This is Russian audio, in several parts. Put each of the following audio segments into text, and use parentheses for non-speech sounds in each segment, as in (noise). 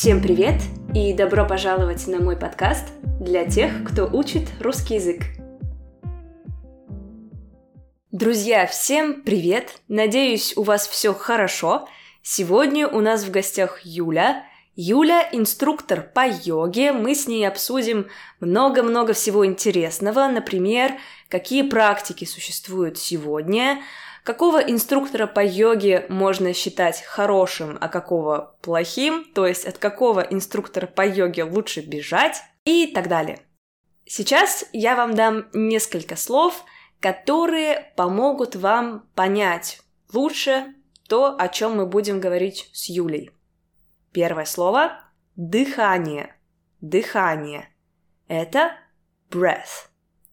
Всем привет и добро пожаловать на мой подкаст для тех, кто учит русский язык. Друзья, всем привет! Надеюсь, у вас все хорошо. Сегодня у нас в гостях Юля. Юля – инструктор по йоге. Мы с ней обсудим много-много всего интересного. Например, какие практики существуют сегодня – Какого инструктора по йоге можно считать хорошим, а какого плохим, то есть от какого инструктора по йоге лучше бежать и так далее. Сейчас я вам дам несколько слов, которые помогут вам понять лучше то, о чем мы будем говорить с Юлей. Первое слово – дыхание. Дыхание. Это breath.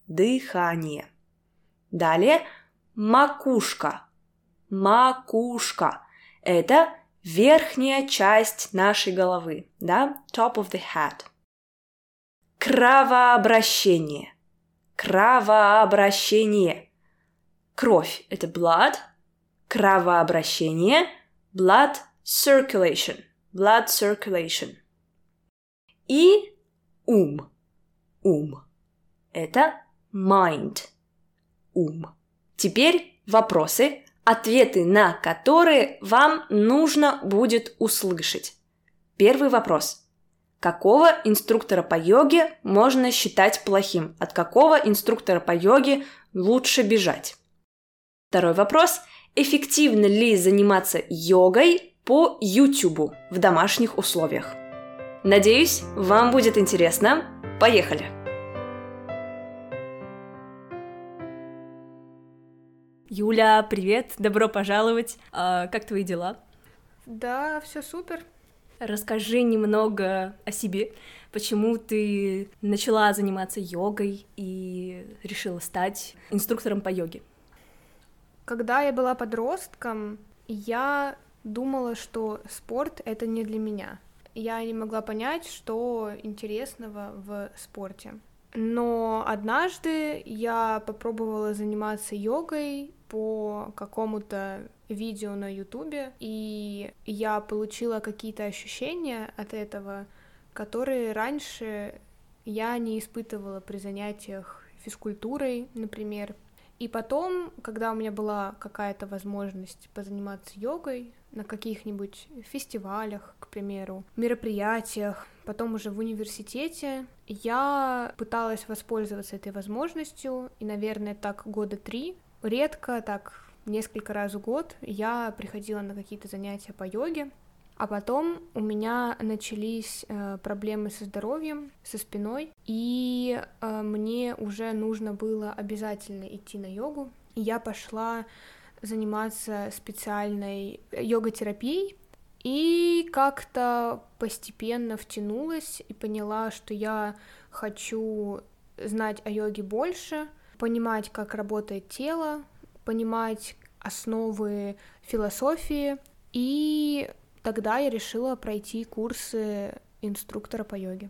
Дыхание. Далее – макушка. Макушка. Это верхняя часть нашей головы, да? Top of the head. Кровообращение. Кровообращение. Кровь – это blood. Кровообращение – blood circulation. Blood circulation. И ум. Ум. Это mind. Ум. Теперь вопросы, ответы на которые вам нужно будет услышать. Первый вопрос. Какого инструктора по йоге можно считать плохим? От какого инструктора по йоге лучше бежать? Второй вопрос. Эффективно ли заниматься йогой по YouTube в домашних условиях? Надеюсь, вам будет интересно. Поехали! Юля, привет, добро пожаловать. А, как твои дела? Да, все супер. Расскажи немного о себе. Почему ты начала заниматься йогой и решила стать инструктором по йоге? Когда я была подростком, я думала, что спорт это не для меня. Я не могла понять, что интересного в спорте. Но однажды я попробовала заниматься йогой по какому-то видео на ютубе, и я получила какие-то ощущения от этого, которые раньше я не испытывала при занятиях физкультурой, например. И потом, когда у меня была какая-то возможность позаниматься йогой на каких-нибудь фестивалях, к примеру, мероприятиях, потом уже в университете, я пыталась воспользоваться этой возможностью, и, наверное, так года три, редко, так несколько раз в год я приходила на какие-то занятия по йоге, а потом у меня начались э, проблемы со здоровьем, со спиной, и э, мне уже нужно было обязательно идти на йогу. Я пошла заниматься специальной йога-терапией, и как-то постепенно втянулась и поняла, что я хочу знать о йоге больше, понимать, как работает тело, понимать основы философии, и тогда я решила пройти курсы инструктора по йоге.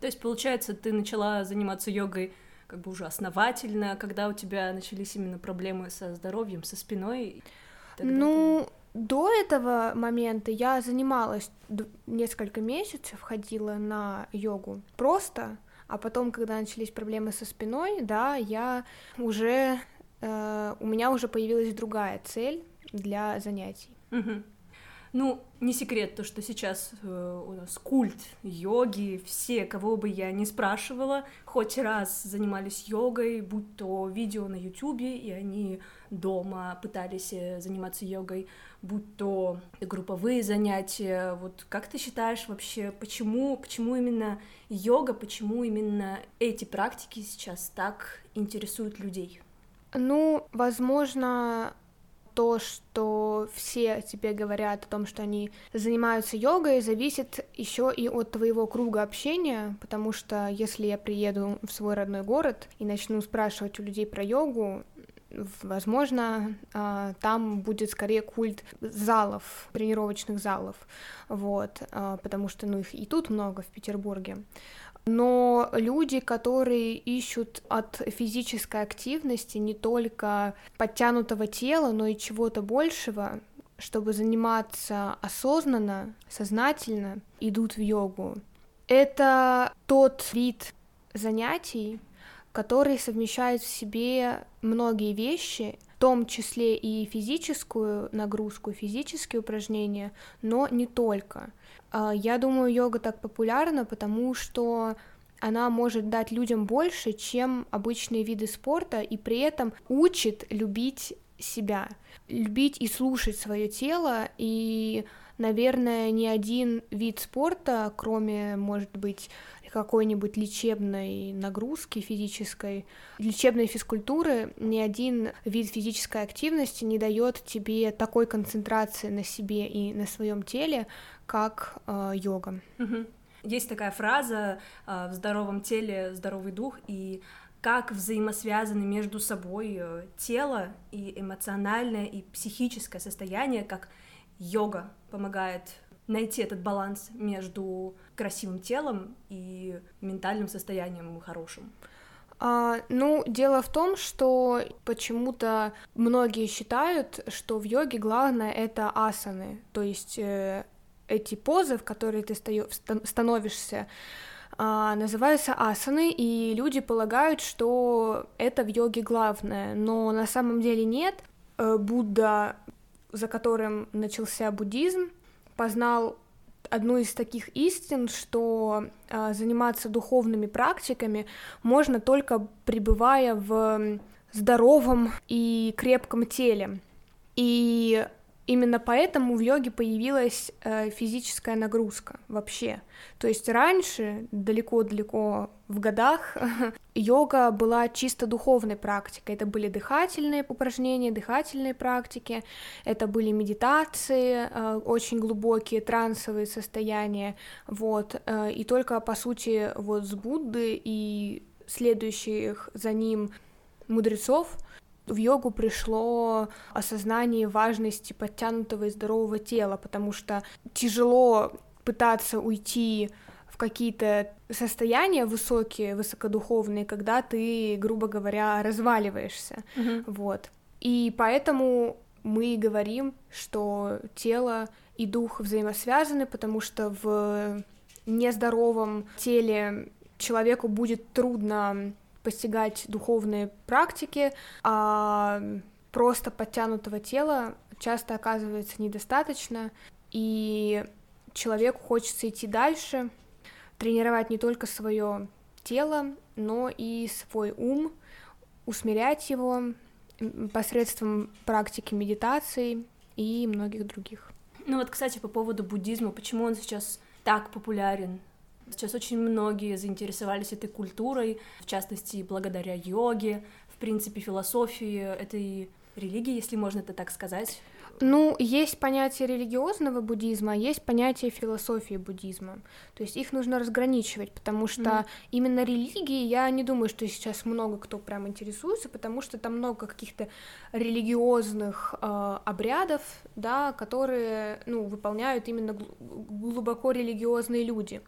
То есть, получается, ты начала заниматься йогой как бы уже основательно, когда у тебя начались именно проблемы со здоровьем, со спиной? Ну, до этого момента я занималась несколько месяцев, ходила на йогу просто, а потом, когда начались проблемы со спиной, да, я уже э, у меня уже появилась другая цель для занятий. Угу. Ну, не секрет то, что сейчас э, у нас культ йоги, все, кого бы я ни спрашивала, хоть раз занимались йогой, будь то видео на ютюбе, и они дома пытались э, заниматься йогой, будь то групповые занятия. Вот как ты считаешь вообще, почему, почему именно йога, почему именно эти практики сейчас так интересуют людей? Ну, возможно, то, что все тебе говорят о том, что они занимаются йогой, зависит еще и от твоего круга общения, потому что если я приеду в свой родной город и начну спрашивать у людей про йогу, возможно, а, там будет скорее культ залов, тренировочных залов, вот, а, потому что, ну, их и тут много в Петербурге. Но люди, которые ищут от физической активности не только подтянутого тела, но и чего-то большего, чтобы заниматься осознанно, сознательно, идут в йогу. Это тот вид занятий, который совмещает в себе многие вещи, в том числе и физическую нагрузку, физические упражнения, но не только. А, я думаю, йога так популярна, потому что она может дать людям больше, чем обычные виды спорта, и при этом учит любить себя, любить и слушать свое тело, и, наверное, ни один вид спорта, кроме, может быть, какой-нибудь лечебной нагрузки физической, лечебной физкультуры, ни один вид физической активности не дает тебе такой концентрации на себе и на своем теле, как э, йога. Есть такая фраза э, в здоровом теле здоровый дух и как взаимосвязаны между собой э, тело и эмоциональное и психическое состояние, как йога помогает найти этот баланс между красивым телом и ментальным состоянием хорошим? А, ну, дело в том, что почему-то многие считают, что в йоге главное это асаны, то есть э, эти позы, в которые ты становишься, а, называются асаны, и люди полагают, что это в йоге главное, но на самом деле нет. Э, Будда, за которым начался буддизм, познал одну из таких истин, что э, заниматься духовными практиками можно только пребывая в здоровом и крепком теле. И Именно поэтому в йоге появилась э, физическая нагрузка вообще. То есть раньше, далеко-далеко в годах, (laughs) йога была чисто духовной практикой. Это были дыхательные упражнения, дыхательные практики, это были медитации, э, очень глубокие трансовые состояния, вот. Э, и только, по сути, вот с Будды и следующих за ним мудрецов в йогу пришло осознание важности подтянутого и здорового тела, потому что тяжело пытаться уйти в какие-то состояния высокие, высокодуховные, когда ты, грубо говоря, разваливаешься, mm-hmm. вот. И поэтому мы говорим, что тело и дух взаимосвязаны, потому что в нездоровом теле человеку будет трудно постигать духовные практики, а просто подтянутого тела часто оказывается недостаточно, и человеку хочется идти дальше, тренировать не только свое тело, но и свой ум, усмирять его посредством практики медитации и многих других. Ну вот, кстати, по поводу буддизма, почему он сейчас так популярен? Сейчас очень многие заинтересовались этой культурой, в частности, благодаря йоге, в принципе, философии этой религии, если можно это так сказать. Ну, есть понятие религиозного буддизма, есть понятие философии буддизма. То есть их нужно разграничивать, потому что mm. именно религии я не думаю, что сейчас много кто прям интересуется, потому что там много каких-то религиозных э, обрядов, да, которые ну, выполняют именно глубоко религиозные люди.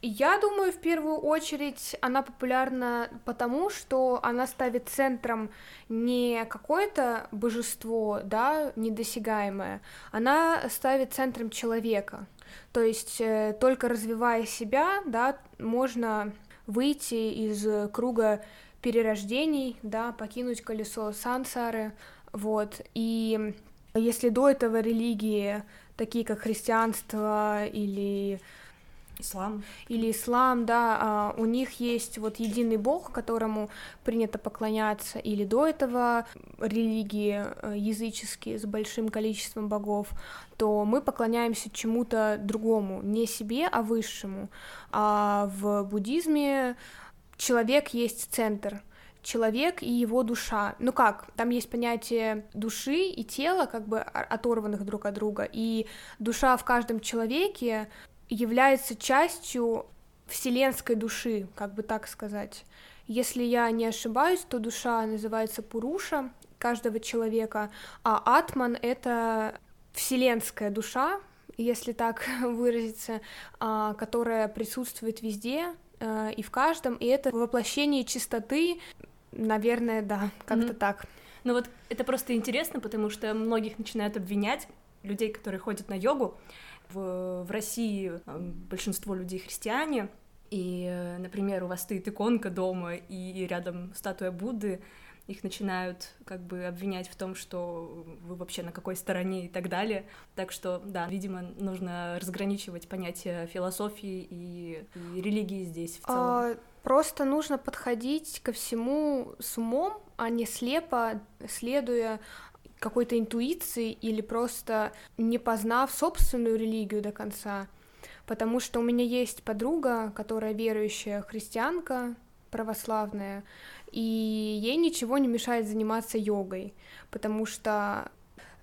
Я думаю, в первую очередь она популярна потому, что она ставит центром не какое-то божество, да, недосягаемое, она ставит центром человека. То есть э, только развивая себя, да, можно выйти из круга перерождений, да, покинуть колесо сансары, вот. И если до этого религии, такие как христианство или Ислам. Или ислам, да, а, у них есть вот единый бог, которому принято поклоняться, или до этого религии э, языческие с большим количеством богов, то мы поклоняемся чему-то другому, не себе, а высшему. А в буддизме человек есть центр, человек и его душа. Ну как, там есть понятие души и тела, как бы оторванных друг от друга, и душа в каждом человеке является частью вселенской души, как бы так сказать. Если я не ошибаюсь, то душа называется Пуруша каждого человека, а Атман — это вселенская душа, если так (laughs) выразиться, а, которая присутствует везде а, и в каждом, и это воплощение чистоты, наверное, да, как-то mm-hmm. так. Ну вот это просто интересно, потому что многих начинают обвинять, людей, которые ходят на йогу. В, в России большинство людей христиане, и, э, например, у вас стоит иконка дома, и рядом статуя Будды, их начинают как бы обвинять в том, что вы вообще на какой стороне и так далее. Так что, да, видимо, нужно разграничивать понятия философии и, и религии здесь в целом. А, просто нужно подходить ко всему с умом, а не слепо, следуя какой-то интуиции или просто не познав собственную религию до конца. Потому что у меня есть подруга, которая верующая христианка, православная, и ей ничего не мешает заниматься йогой, потому что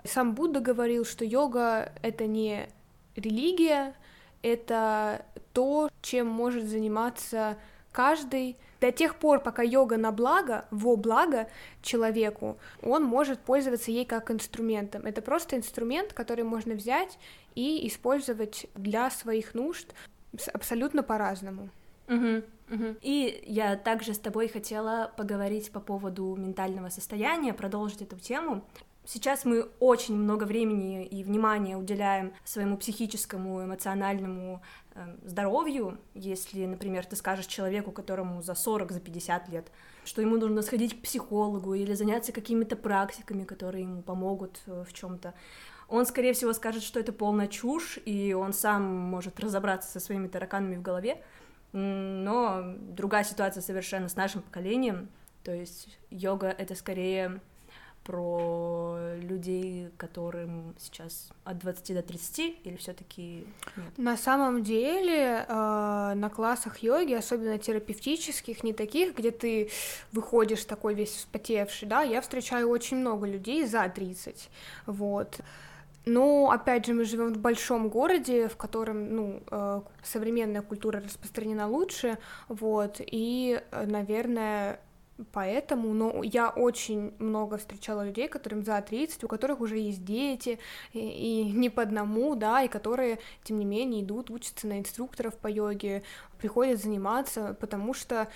сам Будда говорил, что йога — это не религия, это то, чем может заниматься каждый до тех пор, пока йога на благо, во благо человеку, он может пользоваться ей как инструментом. Это просто инструмент, который можно взять и использовать для своих нужд абсолютно по-разному. Угу. Угу. И я также с тобой хотела поговорить по поводу ментального состояния, продолжить эту тему. Сейчас мы очень много времени и внимания уделяем своему психическому, эмоциональному э, здоровью. Если, например, ты скажешь человеку, которому за 40, за 50 лет, что ему нужно сходить к психологу или заняться какими-то практиками, которые ему помогут э, в чем-то, он, скорее всего, скажет, что это полная чушь, и он сам может разобраться со своими тараканами в голове. Но другая ситуация совершенно с нашим поколением. То есть йога — это скорее про людей, которым сейчас от 20 до 30, или все таки На самом деле э, на классах йоги, особенно терапевтических, не таких, где ты выходишь такой весь вспотевший, да, я встречаю очень много людей за 30, вот. Но, опять же, мы живем в большом городе, в котором, ну, э, современная культура распространена лучше, вот, и, э, наверное, Поэтому, но я очень много встречала людей, которым за 30, у которых уже есть дети, и, и не по одному, да, и которые, тем не менее, идут, учатся на инструкторов по йоге, приходят заниматься, потому что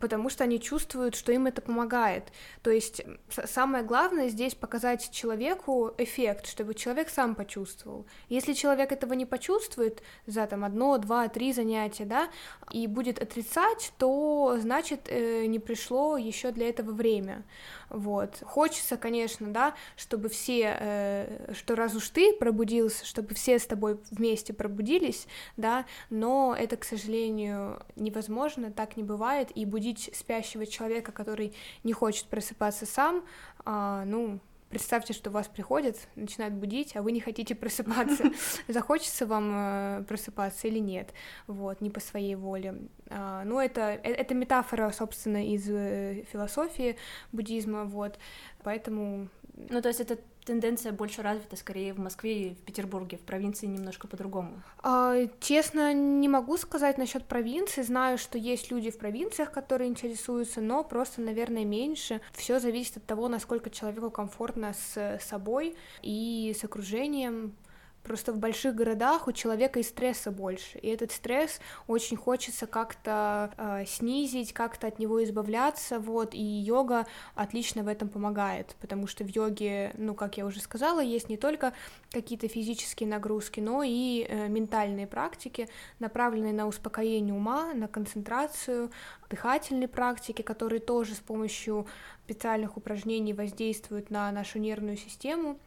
потому что они чувствуют, что им это помогает. То есть самое главное здесь показать человеку эффект, чтобы человек сам почувствовал. Если человек этого не почувствует за там одно, два, три занятия, да, и будет отрицать, то значит э, не пришло еще для этого время. Вот. Хочется, конечно, да, чтобы все, э, что раз уж ты пробудился, чтобы все с тобой вместе пробудились, да, но это, к сожалению, невозможно, так не бывает, и будить спящего человека, который не хочет просыпаться сам, э, ну, Представьте, что вас приходят, начинают будить, а вы не хотите просыпаться. (laughs) Захочется вам э, просыпаться или нет, вот, не по своей воле. А, ну, это, э, это метафора, собственно, из э, философии буддизма, вот, поэтому... Ну, то есть это тенденция больше развита скорее в Москве и в Петербурге, в провинции немножко по-другому? А, честно, не могу сказать насчет провинции. Знаю, что есть люди в провинциях, которые интересуются, но просто, наверное, меньше. Все зависит от того, насколько человеку комфортно с собой и с окружением. Просто в больших городах у человека и стресса больше, и этот стресс очень хочется как-то э, снизить, как-то от него избавляться, вот, и йога отлично в этом помогает, потому что в йоге, ну, как я уже сказала, есть не только какие-то физические нагрузки, но и э, ментальные практики, направленные на успокоение ума, на концентрацию, дыхательные практики, которые тоже с помощью специальных упражнений воздействуют на нашу нервную систему,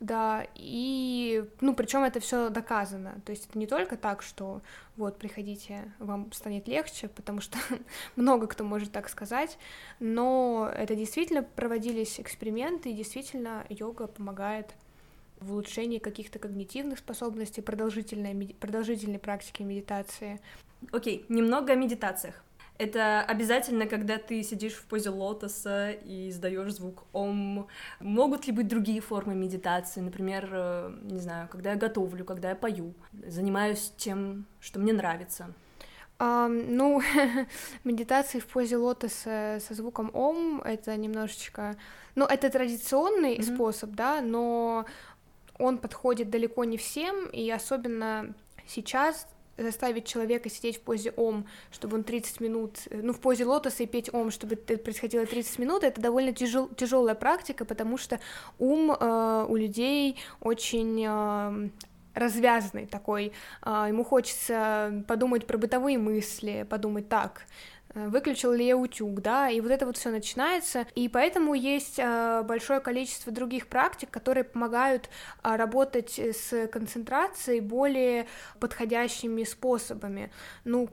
да, и, ну, причем это все доказано, то есть это не только так, что вот, приходите, вам станет легче, потому что (laughs) много кто может так сказать, но это действительно проводились эксперименты, и действительно йога помогает в улучшении каких-то когнитивных способностей, продолжительной, продолжительной практики медитации. Окей, okay, немного о медитациях. Это обязательно, когда ты сидишь в позе лотоса и издаешь звук ом. Могут ли быть другие формы медитации? Например, э, не знаю, когда я готовлю, когда я пою, занимаюсь тем, что мне нравится. Um, ну, (laughs) медитации в позе лотоса со звуком ом это немножечко, ну, это традиционный mm-hmm. способ, да, но он подходит далеко не всем, и особенно сейчас заставить человека сидеть в позе ом, чтобы он 30 минут, э, ну, в позе лотоса и петь ом, чтобы это происходило 30 минут, это довольно тяжел, тяжелая практика, потому что ум э, у людей очень э, развязанный такой, э, ему хочется подумать про бытовые мысли, подумать так, выключил ли я утюг, да, и вот это вот все начинается, и поэтому есть э, большое количество других практик, которые помогают э, работать с концентрацией более подходящими способами. Ну,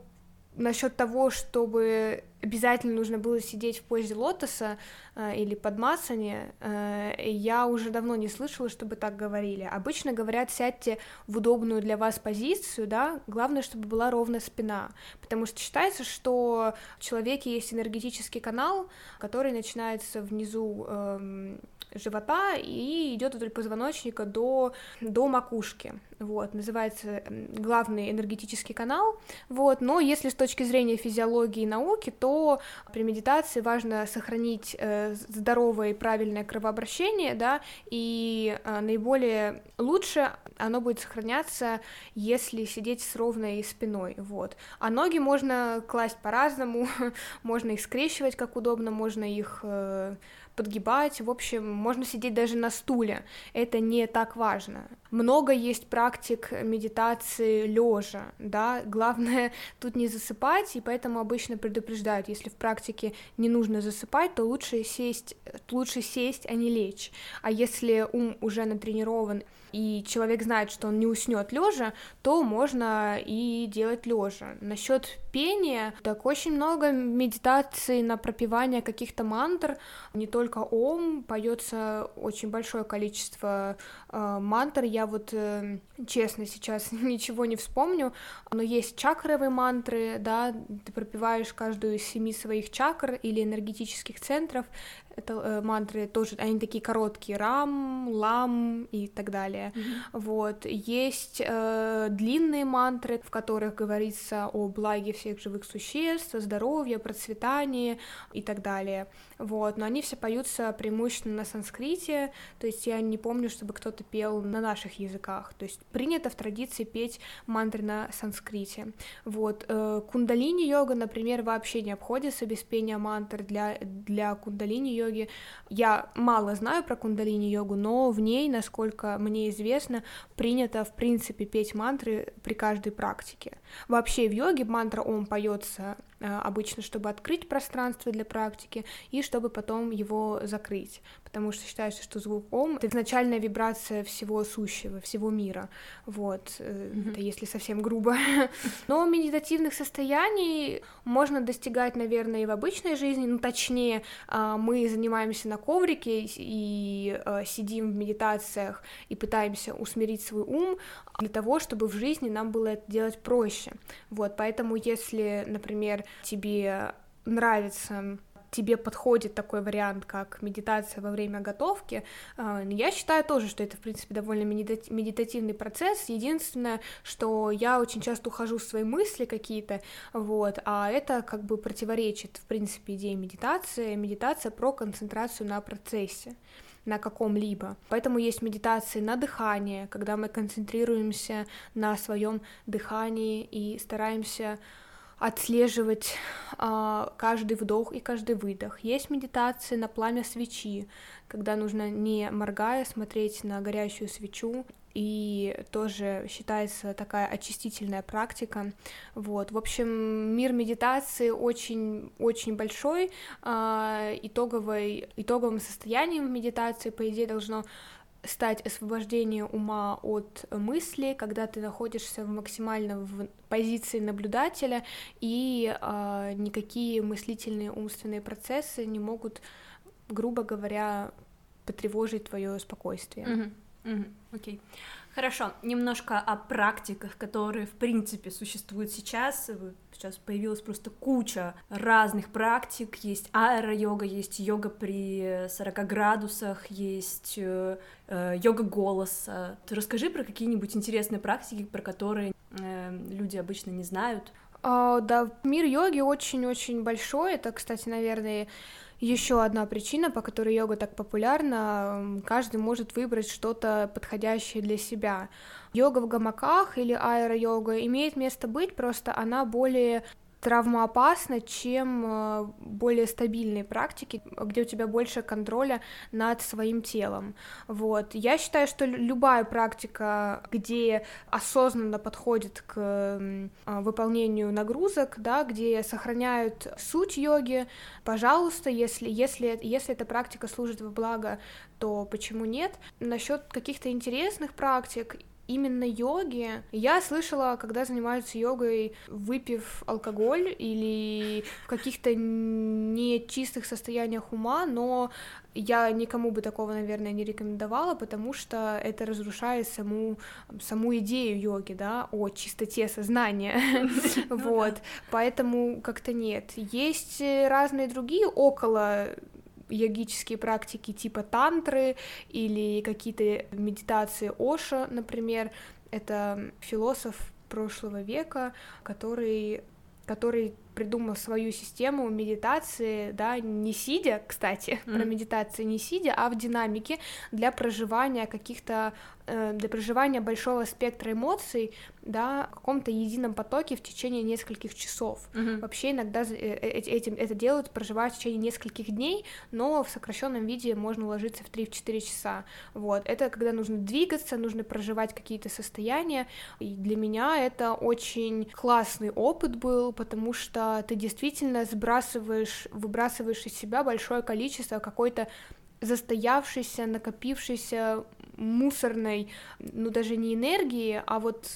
насчет того, чтобы обязательно нужно было сидеть в позе лотоса э, или под масане, э, я уже давно не слышала, чтобы так говорили. Обычно говорят, сядьте в удобную для вас позицию, да, главное, чтобы была ровная спина, потому что считается, что в человеке есть энергетический канал, который начинается внизу э, живота и идет вдоль позвоночника до, до макушки, вот, называется главный энергетический канал, вот, но если с точки зрения физиологии и науки, то при медитации важно сохранить э, здоровое и правильное кровообращение, да, и э, наиболее лучше оно будет сохраняться, если сидеть с ровной спиной, вот, а ноги можно класть по-разному, (laughs) можно их скрещивать как удобно, можно их э, подгибать, в общем, можно сидеть даже на стуле, это не так важно. Много есть практик медитации лежа, да, главное (laughs) тут не засыпать, и поэтому обычно предупреждают, если в практике не нужно засыпать, то лучше сесть, лучше сесть, а не лечь, а если ум уже натренирован, и человек знает, что он не уснет лежа, то можно и делать лежа. Насчет пения, так очень много медитаций на пропевание каких-то мантр, не только ом, поется очень большое количество э, мантр. Я вот э, честно сейчас (laughs) ничего не вспомню, но есть чакровые мантры, да, ты пропиваешь каждую из семи своих чакр или энергетических центров, это э, мантры тоже, они такие короткие, рам, лам и так далее. Mm-hmm. Вот есть э, длинные мантры, в которых говорится о благе всех живых существ, о здоровье, процветании и так далее. Вот, но они все поются преимущественно на санскрите, то есть я не помню, чтобы кто-то пел на наших языках. То есть принято в традиции петь мантры на санскрите. Вот э, кундалини йога, например, вообще не обходится без пения мантр для для кундалини йоги. Я мало знаю про кундалини-йогу, но в ней, насколько мне известно, принято, в принципе, петь мантры при каждой практике. Вообще в йоге мантра «Ом» поется Э, обычно, чтобы открыть пространство для практики и чтобы потом его закрыть, потому что считается, что звук ом — это изначальная вибрация всего сущего, всего мира, вот, mm-hmm. это если совсем грубо. (laughs) Но медитативных состояний можно достигать, наверное, и в обычной жизни, ну, точнее, а, мы занимаемся на коврике и э, сидим в медитациях и пытаемся усмирить свой ум для того, чтобы в жизни нам было это делать проще, вот, поэтому если, например, тебе нравится тебе подходит такой вариант, как медитация во время готовки, э, я считаю тоже, что это, в принципе, довольно медитативный процесс. Единственное, что я очень часто ухожу в свои мысли какие-то, вот, а это как бы противоречит, в принципе, идее медитации. Медитация про концентрацию на процессе на каком-либо. Поэтому есть медитации на дыхание, когда мы концентрируемся на своем дыхании и стараемся отслеживать э, каждый вдох и каждый выдох. Есть медитации на пламя свечи, когда нужно не моргая смотреть на горящую свечу, и тоже считается такая очистительная практика. Вот. В общем, мир медитации очень-очень большой. Э, итоговой, итоговым состоянием медитации, по идее, должно стать освобождение ума от мысли, когда ты находишься в максимально в позиции наблюдателя, и э, никакие мыслительные умственные процессы не могут, грубо говоря, потревожить твое спокойствие. Окей. Mm-hmm. Mm-hmm. Okay. Хорошо, немножко о практиках, которые, в принципе, существуют сейчас. Сейчас появилась просто куча разных практик. Есть аэро-йога, есть йога при 40 градусах, есть э, э, йога голоса. Ты расскажи про какие-нибудь интересные практики, про которые э, люди обычно не знают. А, да, мир йоги очень-очень большой. Это, кстати, наверное, еще одна причина, по которой йога так популярна. Каждый может выбрать что-то подходящее для себя. Йога в гамаках или аэро-йога имеет место быть, просто она более травмоопасно, чем э, более стабильные практики, где у тебя больше контроля над своим телом. Вот. Я считаю, что любая практика, где осознанно подходит к э, выполнению нагрузок, да, где сохраняют суть йоги, пожалуйста, если, если, если эта практика служит во благо, то почему нет? Насчет каких-то интересных практик именно йоги. Я слышала, когда занимаются йогой, выпив алкоголь или в каких-то нечистых состояниях ума, но я никому бы такого, наверное, не рекомендовала, потому что это разрушает саму, саму идею йоги, да, о чистоте сознания, (laughs) (laughs) ну вот, поэтому как-то нет. Есть разные другие около йогические практики типа тантры или какие-то медитации Оша, например. Это философ прошлого века, который который придумал свою систему медитации, да, не сидя, кстати, mm-hmm. (laughs) про медитацию не сидя, а в динамике для проживания каких-то Э, для проживания большого спектра эмоций, да, в каком-то едином потоке в течение нескольких часов. Mm-hmm. Вообще иногда э, э, этим это делают, проживают в течение нескольких дней, но в сокращенном виде можно уложиться в 3-4 часа. Вот. Это когда нужно двигаться, нужно проживать какие-то состояния. И для меня это очень классный опыт был, потому что ты действительно сбрасываешь, выбрасываешь из себя большое количество какой-то застоявшейся, накопившейся мусорной, ну даже не энергии, а вот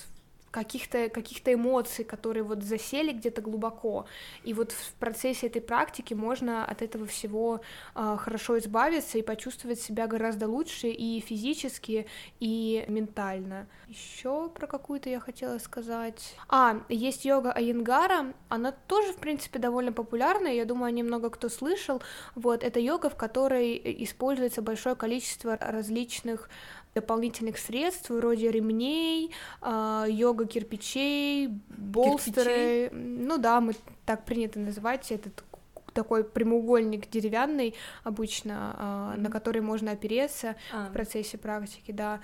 каких-то каких эмоций, которые вот засели где-то глубоко. И вот в процессе этой практики можно от этого всего э, хорошо избавиться и почувствовать себя гораздо лучше и физически, и ментально. Еще про какую-то я хотела сказать. А, есть йога Айенгара, она тоже, в принципе, довольно популярная, я думаю, немного кто слышал. Вот, это йога, в которой используется большое количество различных дополнительных средств вроде ремней, э, йога кирпичей, болстеры. Кирпичей? Ну да, мы так принято называть этот такой прямоугольник деревянный обычно, mm-hmm. на который можно опереться ah. в процессе практики, да,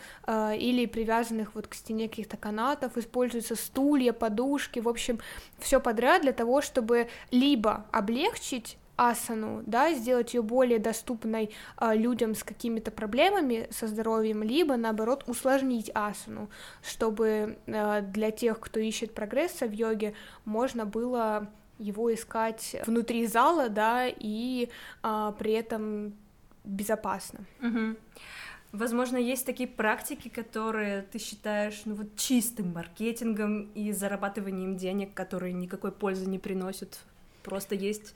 или привязанных вот к стене каких-то канатов, используются стулья, подушки, в общем, все подряд для того, чтобы либо облегчить асану, да, сделать ее более доступной э, людям с какими-то проблемами со здоровьем, либо наоборот усложнить асану, чтобы э, для тех, кто ищет прогресса в йоге, можно было его искать внутри зала, да, и э, при этом безопасно. Угу. Возможно, есть такие практики, которые ты считаешь, ну вот чистым маркетингом и зарабатыванием денег, которые никакой пользы не приносят. Просто есть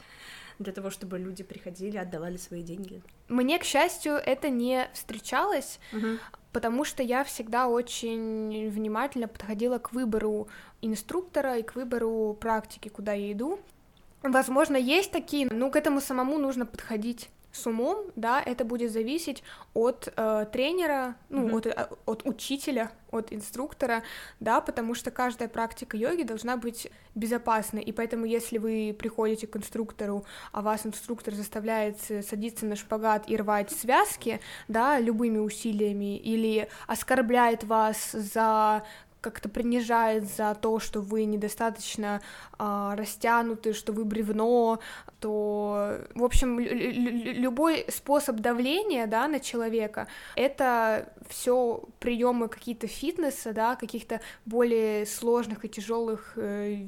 для того, чтобы люди приходили, отдавали свои деньги? Мне, к счастью, это не встречалось, угу. потому что я всегда очень внимательно подходила к выбору инструктора и к выбору практики, куда я иду. Возможно, есть такие, но к этому самому нужно подходить с умом, да, это будет зависеть от э, тренера, ну, mm-hmm. от, э, от учителя, от инструктора, да, потому что каждая практика йоги должна быть безопасной, и поэтому если вы приходите к инструктору, а вас инструктор заставляет садиться на шпагат и рвать связки, да, любыми усилиями, или оскорбляет вас за как-то принижает за то, что вы недостаточно э, растянуты, что вы бревно, то, в общем, любой способ давления, да, на человека, это все приемы какие-то фитнеса, да, каких-то более сложных и тяжелых э,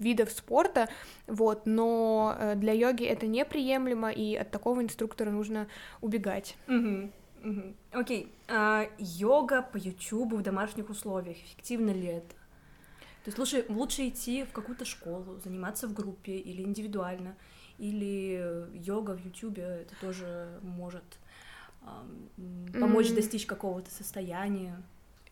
видов спорта, вот, но э, для йоги это неприемлемо, и от такого инструктора нужно убегать. Mm-hmm. Окей, okay. а, йога по Ютубу в домашних условиях, эффективно ли это? То есть лучше, лучше идти в какую-то школу, заниматься в группе или индивидуально, или йога в Ютубе это тоже может а, помочь mm. достичь какого-то состояния.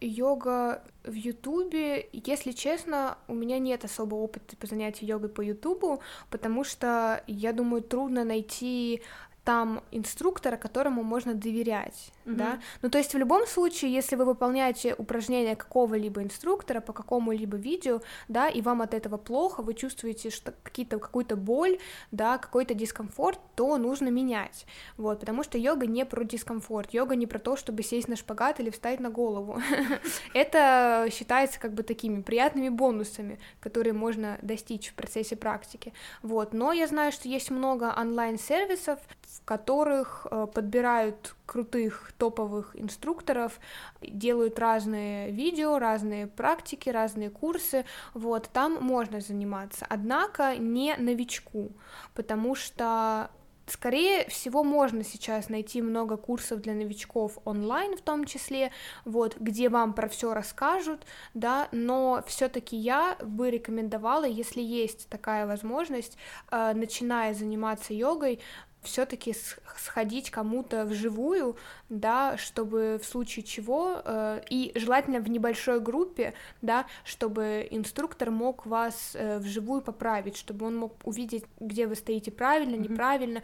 Йога в Ютубе, если честно, у меня нет особого опыта по занятию йогой по Ютубу, потому что, я думаю, трудно найти там инструктора, которому можно доверять, mm-hmm. да. Ну, то есть в любом случае, если вы выполняете упражнения какого-либо инструктора по какому-либо видео, да, и вам от этого плохо, вы чувствуете что какие-то какую-то боль, да, какой-то дискомфорт, то нужно менять, вот, потому что йога не про дискомфорт, йога не про то, чтобы сесть на шпагат или встать на голову. (laughs) Это считается как бы такими приятными бонусами, которые можно достичь в процессе практики, вот. Но я знаю, что есть много онлайн-сервисов, в которых э, подбирают крутых топовых инструкторов, делают разные видео, разные практики, разные курсы, вот, там можно заниматься, однако не новичку, потому что Скорее всего, можно сейчас найти много курсов для новичков онлайн в том числе, вот, где вам про все расскажут, да, но все-таки я бы рекомендовала, если есть такая возможность, э, начиная заниматься йогой, все-таки сходить кому-то вживую, да, чтобы в случае чего, э, и желательно в небольшой группе, да, чтобы инструктор мог вас э, вживую поправить, чтобы он мог увидеть, где вы стоите правильно, неправильно,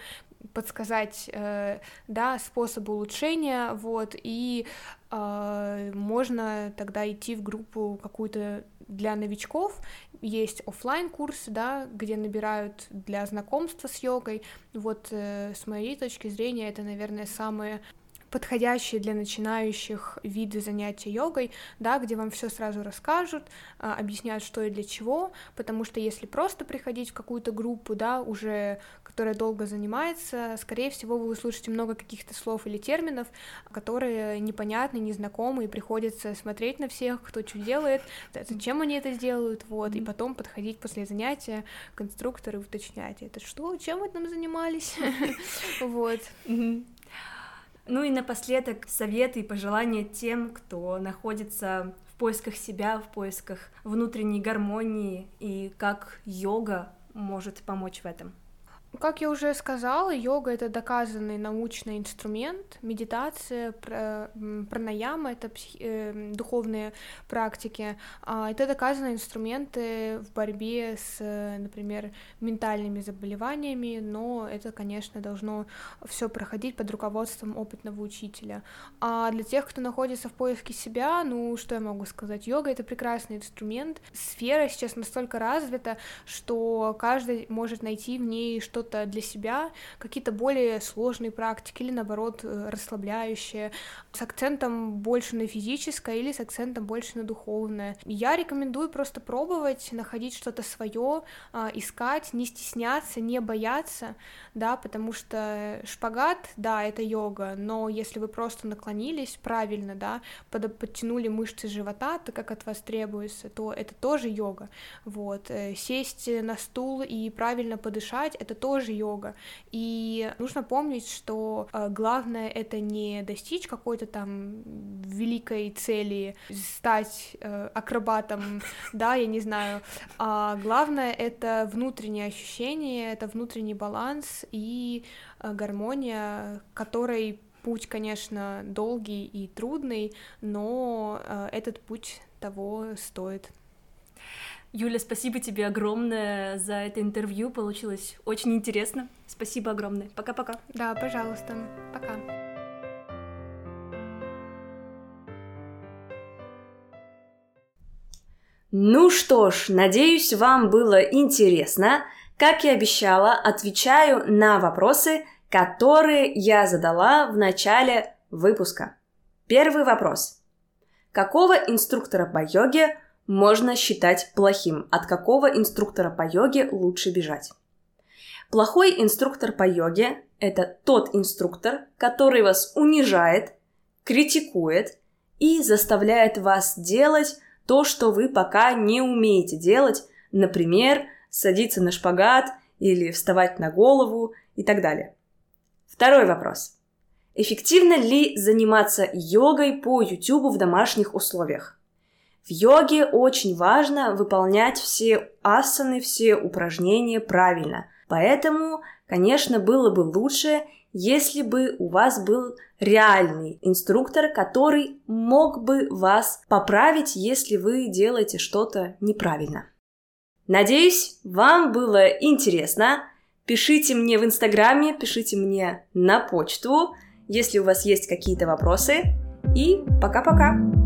подсказать, э, да, способ улучшения, вот, и э, можно тогда идти в группу какую-то для новичков, есть офлайн курсы, да, где набирают для знакомства с йогой. Вот э, с моей точки зрения это, наверное, самые подходящие для начинающих виды занятия йогой, да, где вам все сразу расскажут, а, объясняют, что и для чего, потому что если просто приходить в какую-то группу, да, уже которая долго занимается, скорее всего, вы услышите много каких-то слов или терминов, которые непонятны, незнакомы, и приходится смотреть на всех, кто что делает, зачем они это делают, вот, и потом подходить после занятия к инструктору и уточнять, это что, чем вы там занимались, (laughs) вот. Ну и напоследок советы и пожелания тем, кто находится в поисках себя, в поисках внутренней гармонии и как йога может помочь в этом. Как я уже сказала, йога — это доказанный научный инструмент, медитация, пранаяма — это псих... э, духовные практики, а это доказанные инструменты в борьбе с, например, ментальными заболеваниями, но это, конечно, должно все проходить под руководством опытного учителя. А для тех, кто находится в поиске себя, ну, что я могу сказать, йога — это прекрасный инструмент, сфера сейчас настолько развита, что каждый может найти в ней что что-то для себя, какие-то более сложные практики или, наоборот, э, расслабляющие, с акцентом больше на физическое или с акцентом больше на духовное. Я рекомендую просто пробовать, находить что-то свое, а, искать, не стесняться, не бояться, да, потому что шпагат, да, это йога, но если вы просто наклонились правильно, да, под, подтянули мышцы живота, так как от вас требуется, то это тоже йога, вот, э, сесть на стул и правильно подышать, это тоже тоже йога. И нужно помнить, что э, главное это не достичь какой-то там великой цели, стать э, акробатом, (laughs) да, я не знаю, а главное это внутреннее ощущение, это внутренний баланс и э, гармония, которой путь, конечно, долгий и трудный, но этот путь того стоит. Юля, спасибо тебе огромное за это интервью. Получилось очень интересно. Спасибо огромное. Пока-пока. Да, пожалуйста. Пока. Ну что ж, надеюсь, вам было интересно. Как и обещала, отвечаю на вопросы, которые я задала в начале выпуска. Первый вопрос. Какого инструктора по йоге можно считать плохим, от какого инструктора по йоге лучше бежать. Плохой инструктор по йоге – это тот инструктор, который вас унижает, критикует и заставляет вас делать то, что вы пока не умеете делать, например, садиться на шпагат или вставать на голову и так далее. Второй вопрос. Эффективно ли заниматься йогой по YouTube в домашних условиях? В йоге очень важно выполнять все асаны, все упражнения правильно. Поэтому, конечно, было бы лучше, если бы у вас был реальный инструктор, который мог бы вас поправить, если вы делаете что-то неправильно. Надеюсь, вам было интересно. Пишите мне в Инстаграме, пишите мне на почту, если у вас есть какие-то вопросы. И пока-пока!